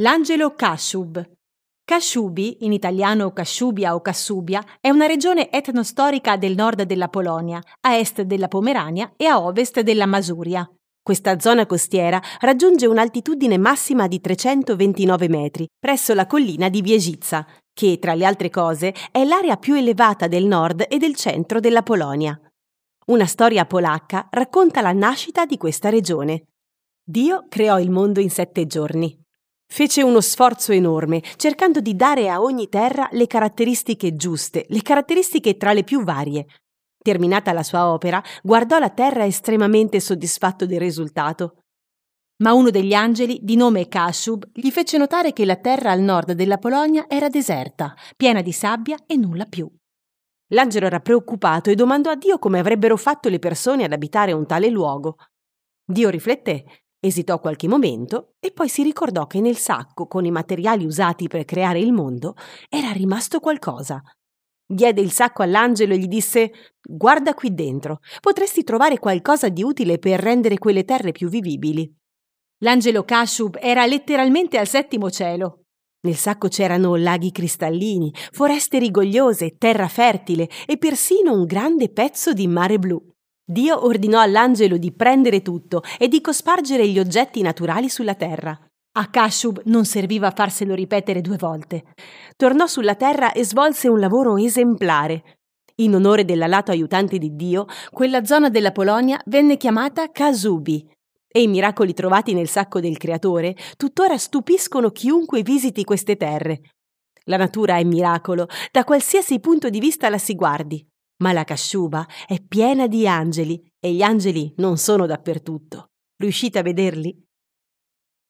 L'angelo Kashub. Kashubi, in italiano Kashubia o Kassubia, è una regione etnostorica del nord della Polonia, a est della Pomerania e a ovest della Masuria. Questa zona costiera raggiunge un'altitudine massima di 329 metri, presso la collina di Wieżica, che, tra le altre cose, è l'area più elevata del nord e del centro della Polonia. Una storia polacca racconta la nascita di questa regione. Dio creò il mondo in sette giorni. Fece uno sforzo enorme, cercando di dare a ogni terra le caratteristiche giuste, le caratteristiche tra le più varie. Terminata la sua opera, guardò la terra estremamente soddisfatto del risultato. Ma uno degli angeli, di nome Kashub, gli fece notare che la terra al nord della Polonia era deserta, piena di sabbia e nulla più. L'angelo era preoccupato e domandò a Dio come avrebbero fatto le persone ad abitare un tale luogo. Dio rifletté Esitò qualche momento e poi si ricordò che nel sacco, con i materiali usati per creare il mondo, era rimasto qualcosa. Diede il sacco all'angelo e gli disse Guarda qui dentro, potresti trovare qualcosa di utile per rendere quelle terre più vivibili. L'angelo Kashub era letteralmente al settimo cielo. Nel sacco c'erano laghi cristallini, foreste rigogliose, terra fertile e persino un grande pezzo di mare blu. Dio ordinò all'angelo di prendere tutto e di cospargere gli oggetti naturali sulla terra. A Kashub non serviva farselo ripetere due volte. Tornò sulla terra e svolse un lavoro esemplare. In onore dell'alato aiutante di Dio, quella zona della Polonia venne chiamata Kasubi, e i miracoli trovati nel sacco del Creatore tuttora stupiscono chiunque visiti queste terre. La natura è miracolo, da qualsiasi punto di vista la si guardi. Ma la casciuba è piena di angeli e gli angeli non sono dappertutto. Riuscite a vederli?